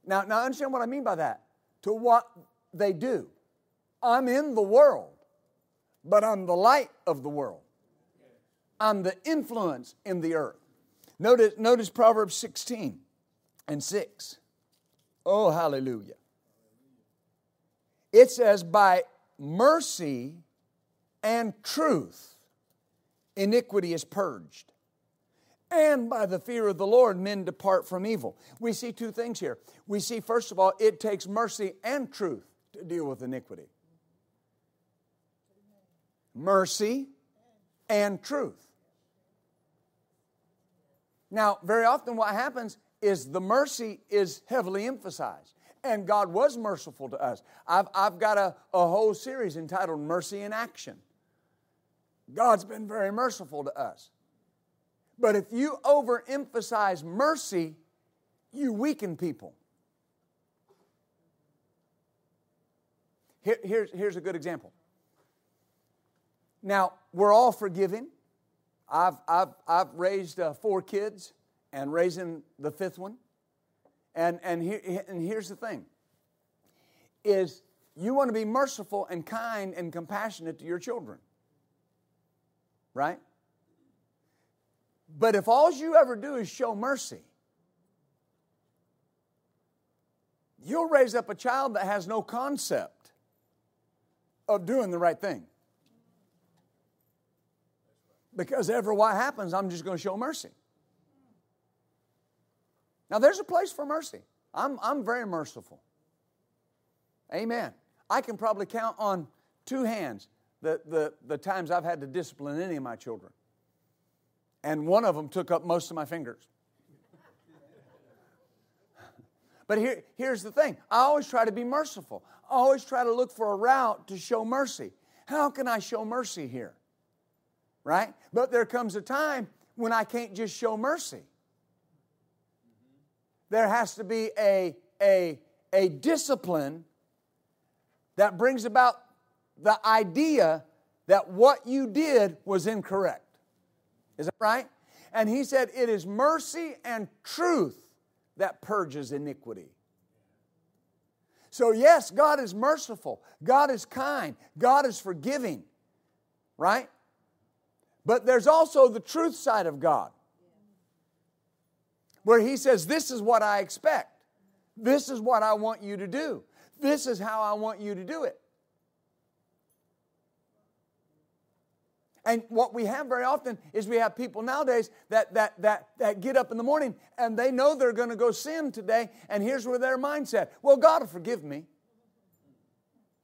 Now, now understand what I mean by that to what they do. I'm in the world, but I'm the light of the world. I'm the influence in the earth. Notice, notice Proverbs 16 and 6. Oh, hallelujah. It says, By mercy and truth, iniquity is purged and by the fear of the Lord, men depart from evil. We see two things here. We see, first of all, it takes mercy and truth to deal with iniquity. Mercy and truth. Now, very often what happens is the mercy is heavily emphasized. And God was merciful to us. I've, I've got a, a whole series entitled Mercy in Action. God's been very merciful to us. But if you overemphasize mercy, you weaken people. Here, here's, here's a good example. Now, we're all forgiving. I've, I've, I've raised uh, four kids and raising the fifth one. And, and, here, and here's the thing is you want to be merciful and kind and compassionate to your children. Right? But if all you ever do is show mercy, you'll raise up a child that has no concept of doing the right thing. Because ever what happens, I'm just going to show mercy. Now, there's a place for mercy. I'm, I'm very merciful. Amen. I can probably count on two hands the, the, the times I've had to discipline any of my children. And one of them took up most of my fingers. But here, here's the thing I always try to be merciful. I always try to look for a route to show mercy. How can I show mercy here? Right? But there comes a time when I can't just show mercy. There has to be a, a, a discipline that brings about the idea that what you did was incorrect. Is that right? And he said, It is mercy and truth that purges iniquity. So, yes, God is merciful, God is kind, God is forgiving, right? But there's also the truth side of God, where He says, This is what I expect, this is what I want you to do. This is how I want you to do it. And what we have very often is we have people nowadays that, that, that, that get up in the morning and they know they're going to go sin today, and here's where their mindset well, God will forgive me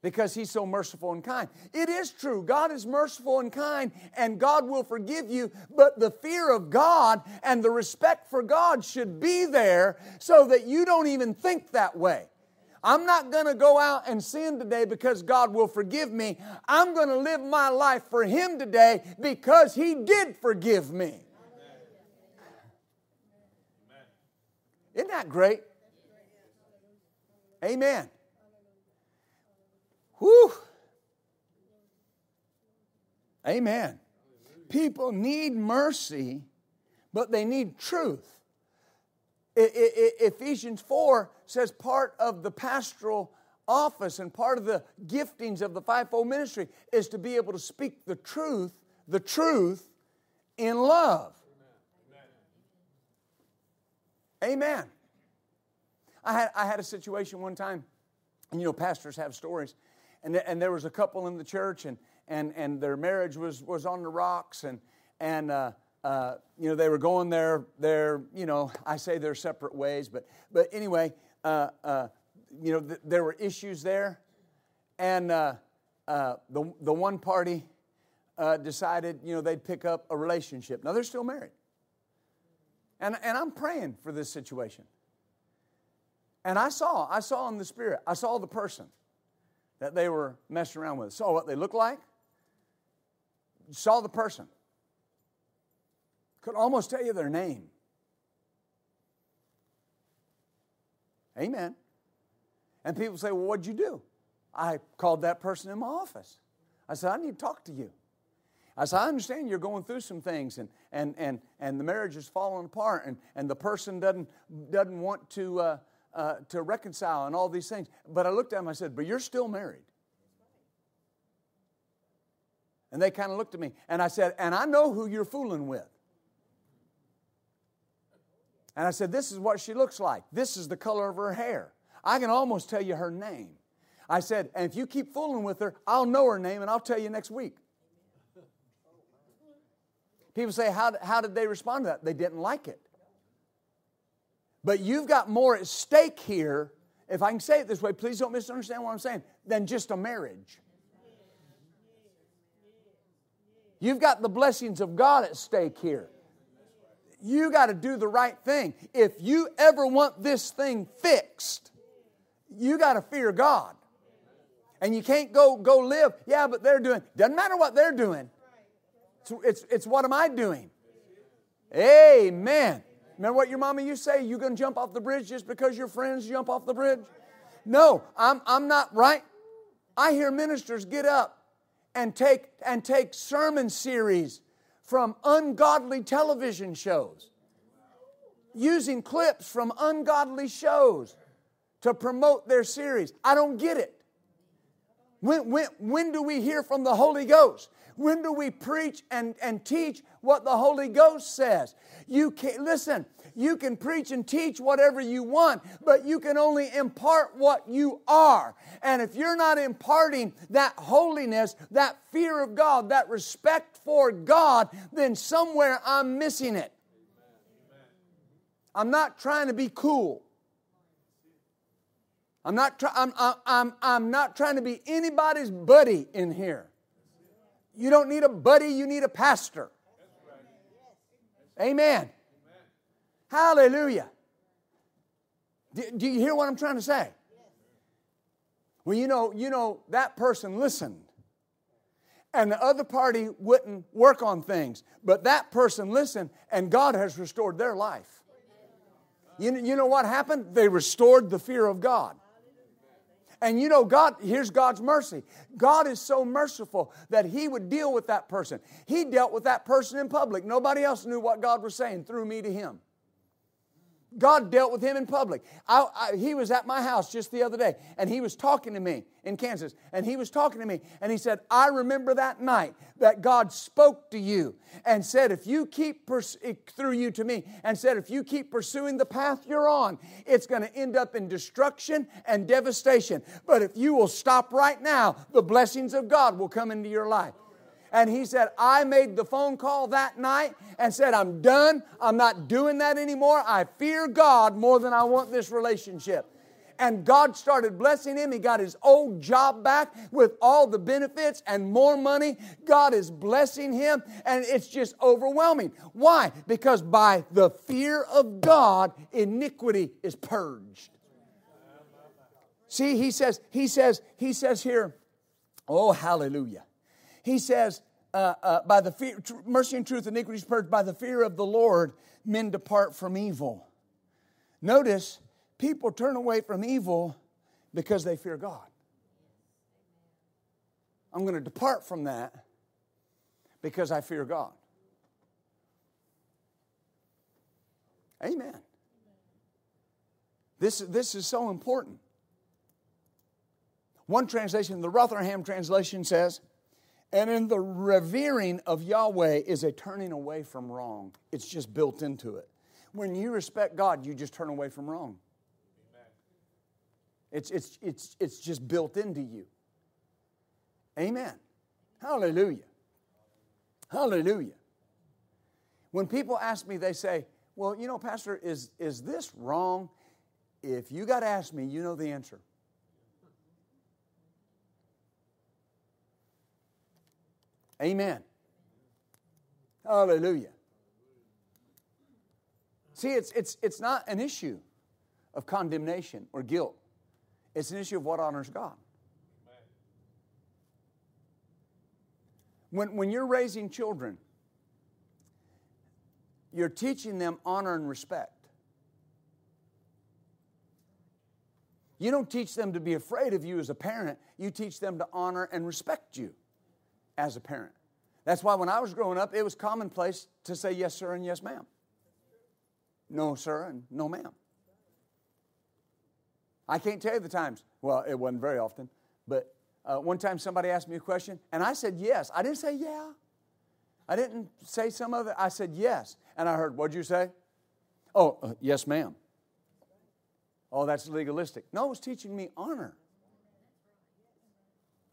because He's so merciful and kind. It is true, God is merciful and kind, and God will forgive you, but the fear of God and the respect for God should be there so that you don't even think that way. I'm not going to go out and sin today because God will forgive me. I'm going to live my life for Him today because He did forgive me. Isn't that great? Amen. Whew. Amen. People need mercy, but they need truth. Ephesians 4 says part of the pastoral office and part of the giftings of the fivefold ministry is to be able to speak the truth, the truth in love. Amen. Amen. I had, I had a situation one time, and you know, pastors have stories, and, and there was a couple in the church, and, and, and their marriage was, was on the rocks, and, and uh, uh, you know, they were going their, their, you know, I say their separate ways, but, but anyway, uh, uh, you know, th- there were issues there. And uh, uh, the, the one party decided, you know, they'd pick up a relationship. Now, they're still married. And, and I'm praying for this situation. And I saw, I saw in the spirit, I saw the person that they were messing around with. Saw what they looked like. Saw the person could almost tell you their name. Amen. And people say, Well, what'd you do? I called that person in my office. I said, I need to talk to you. I said, I understand you're going through some things and, and, and, and the marriage is falling apart and, and the person doesn't, doesn't want to, uh, uh, to reconcile and all these things. But I looked at him, I said, But you're still married. And they kind of looked at me and I said, And I know who you're fooling with. And I said, This is what she looks like. This is the color of her hair. I can almost tell you her name. I said, And if you keep fooling with her, I'll know her name and I'll tell you next week. People say, How, how did they respond to that? They didn't like it. But you've got more at stake here, if I can say it this way, please don't misunderstand what I'm saying, than just a marriage. You've got the blessings of God at stake here you got to do the right thing. If you ever want this thing fixed, you got to fear God. And you can't go, go live, yeah, but they're doing, doesn't matter what they're doing. It's, it's, it's what am I doing? Amen. Remember what your mama used to say? You gonna jump off the bridge just because your friends jump off the bridge? No, I'm, I'm not right. I hear ministers get up and take, and take sermon series from ungodly television shows, using clips from ungodly shows to promote their series. I don't get it. When, when, when do we hear from the Holy Ghost? When do we preach and, and teach what the Holy Ghost says? You can't listen, you can preach and teach whatever you want, but you can only impart what you are. And if you're not imparting that holiness, that fear of God, that respect for God, then somewhere I'm missing it. I'm not trying to be cool. I'm not, try, I'm, I'm, I'm not trying to be anybody's buddy in here. You don't need a buddy, you need a pastor. Amen. Hallelujah. Do, do, you hear what I'm trying to say? Well, you know, you know, that person listened. And the other party wouldn't work on things. But that person listened, and God has restored their life. You, you know what happened? They restored the fear of God. And you know, God, here's God's mercy. God is so merciful that He would deal with that person. He dealt with that person in public. Nobody else knew what God was saying through me to him. God dealt with him in public. I, I, he was at my house just the other day, and he was talking to me in Kansas, and he was talking to me, and he said, I remember that night that God spoke to you and said, if you keep, pers- eh, through you to me, and said, if you keep pursuing the path you're on, it's going to end up in destruction and devastation. But if you will stop right now, the blessings of God will come into your life. And he said, I made the phone call that night and said, I'm done. I'm not doing that anymore. I fear God more than I want this relationship. And God started blessing him. He got his old job back with all the benefits and more money. God is blessing him, and it's just overwhelming. Why? Because by the fear of God, iniquity is purged. See, he says, he says, he says here, oh, hallelujah. He says, uh, uh, by the fear, tr- mercy and truth, iniquity is purged by the fear of the Lord, men depart from evil. Notice, people turn away from evil because they fear God. I'm going to depart from that because I fear God. Amen. This, this is so important. One translation, the Rotherham translation says, and in the revering of Yahweh is a turning away from wrong. It's just built into it. When you respect God, you just turn away from wrong. It's, it's, it's, it's just built into you. Amen. Hallelujah. Hallelujah. When people ask me, they say, Well, you know, Pastor, is, is this wrong? If you got to ask me, you know the answer. Amen. Hallelujah. See, it's, it's, it's not an issue of condemnation or guilt, it's an issue of what honors God. When, when you're raising children, you're teaching them honor and respect. You don't teach them to be afraid of you as a parent, you teach them to honor and respect you as a parent. That's why when I was growing up, it was commonplace to say yes, sir, and yes, ma'am. No, sir, and no, ma'am. I can't tell you the times. Well, it wasn't very often, but uh, one time somebody asked me a question, and I said yes. I didn't say yeah. I didn't say some it. I said yes. And I heard, what'd you say? Oh, uh, yes, ma'am. Oh, that's legalistic. No, it was teaching me honor.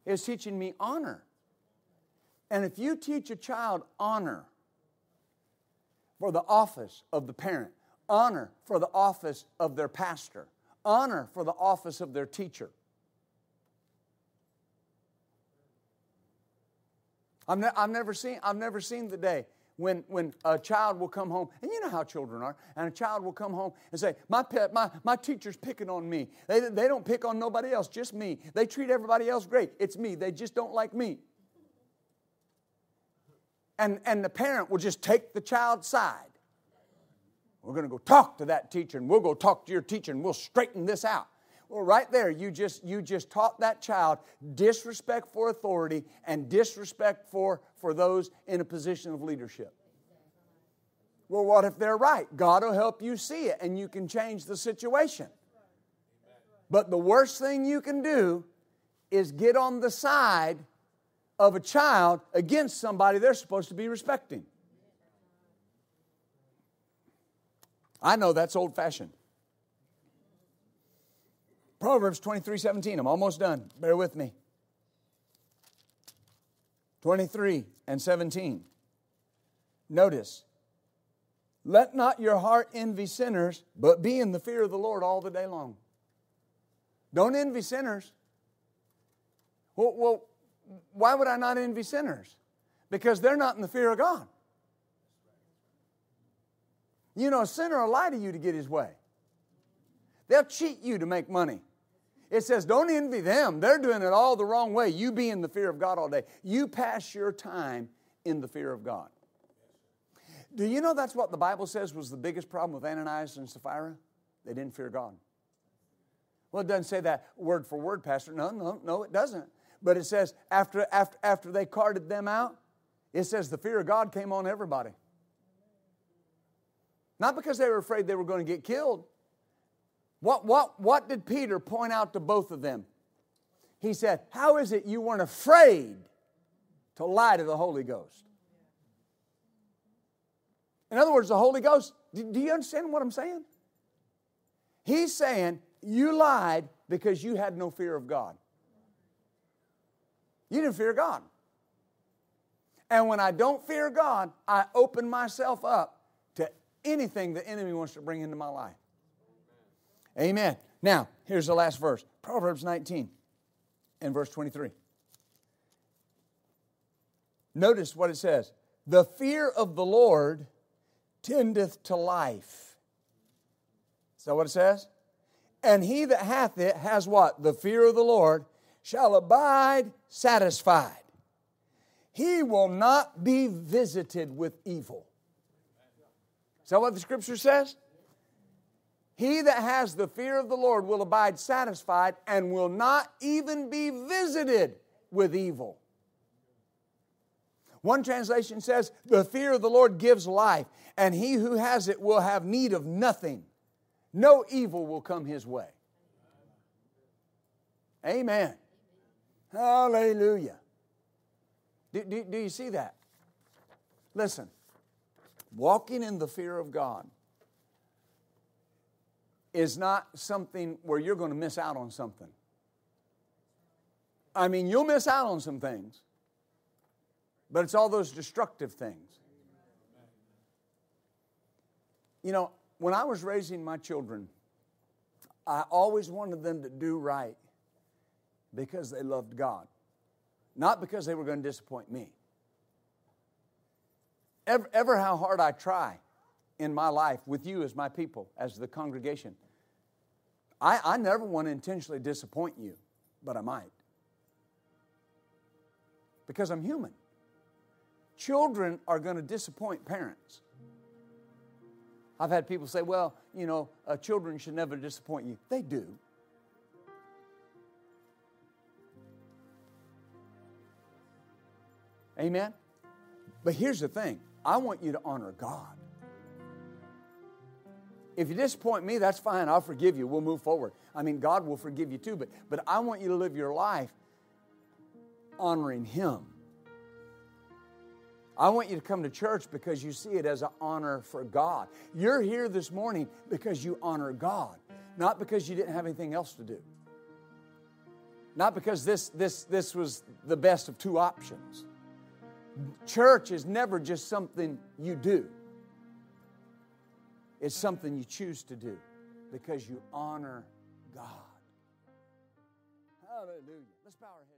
It was teaching me honor. And if you teach a child honor for the office of the parent, honor for the office of their pastor, honor for the office of their teacher, I've, ne- I've, never seen, I've never seen the day when, when a child will come home, and you know how children are, and a child will come home and say, My pet, my, my teacher's picking on me. They, they don't pick on nobody else, just me. They treat everybody else great. It's me. They just don't like me and, and the parent will just take the child's side. We're going to go talk to that teacher and we'll go talk to your teacher and we'll straighten this out. Well, right there, you just you just taught that child disrespect for authority and disrespect for for those in a position of leadership. Well, what if they're right? God will help you see it and you can change the situation. But the worst thing you can do is get on the side of a child against somebody they're supposed to be respecting. I know that's old fashioned. Proverbs 23 17. I'm almost done. Bear with me. 23 and 17. Notice, let not your heart envy sinners, but be in the fear of the Lord all the day long. Don't envy sinners. Well, well, why would I not envy sinners? Because they're not in the fear of God. You know, a sinner will lie to you to get his way. They'll cheat you to make money. It says, don't envy them. They're doing it all the wrong way. You be in the fear of God all day. You pass your time in the fear of God. Do you know that's what the Bible says was the biggest problem with Ananias and Sapphira? They didn't fear God. Well, it doesn't say that word for word, Pastor. No, no, no, it doesn't. But it says after, after, after they carted them out, it says the fear of God came on everybody. Not because they were afraid they were going to get killed. What, what, what did Peter point out to both of them? He said, How is it you weren't afraid to lie to the Holy Ghost? In other words, the Holy Ghost, do you understand what I'm saying? He's saying, You lied because you had no fear of God. You didn't fear God. And when I don't fear God, I open myself up to anything the enemy wants to bring into my life. Amen. Now, here's the last verse Proverbs 19 and verse 23. Notice what it says The fear of the Lord tendeth to life. Is that what it says? And he that hath it has what? The fear of the Lord shall abide satisfied. He will not be visited with evil. Is that what the scripture says? He that has the fear of the Lord will abide satisfied and will not even be visited with evil. One translation says, The fear of the Lord gives life, and he who has it will have need of nothing. No evil will come his way. Amen. Hallelujah. Do, do, do, you see that? Listen, walking in the fear of God is not something where you're going to miss out on something. I mean, you'll miss out on some things, but it's all those destructive things. You know, when I was raising my children, I always wanted them to do right because they loved God, not because they were going to disappoint me. Ever, ever how hard I try in my life with you as my people, as the congregation, I, I never want to intentionally disappoint you, but I might. Because I'm human. Children are going to disappoint parents. I've had people say, well, you know, uh, children should never disappoint you. They do. Amen? But here's the thing I want you to honor God. If you disappoint me, that's fine. I'll forgive you. We'll move forward. I mean, God will forgive you too, but, but I want you to live your life honoring Him. I want you to come to church because you see it as an honor for God. You're here this morning because you honor God, not because you didn't have anything else to do. Not because this, this, this was the best of two options. Church is never just something you do, it's something you choose to do because you honor God. Hallelujah. Let's bow our heads.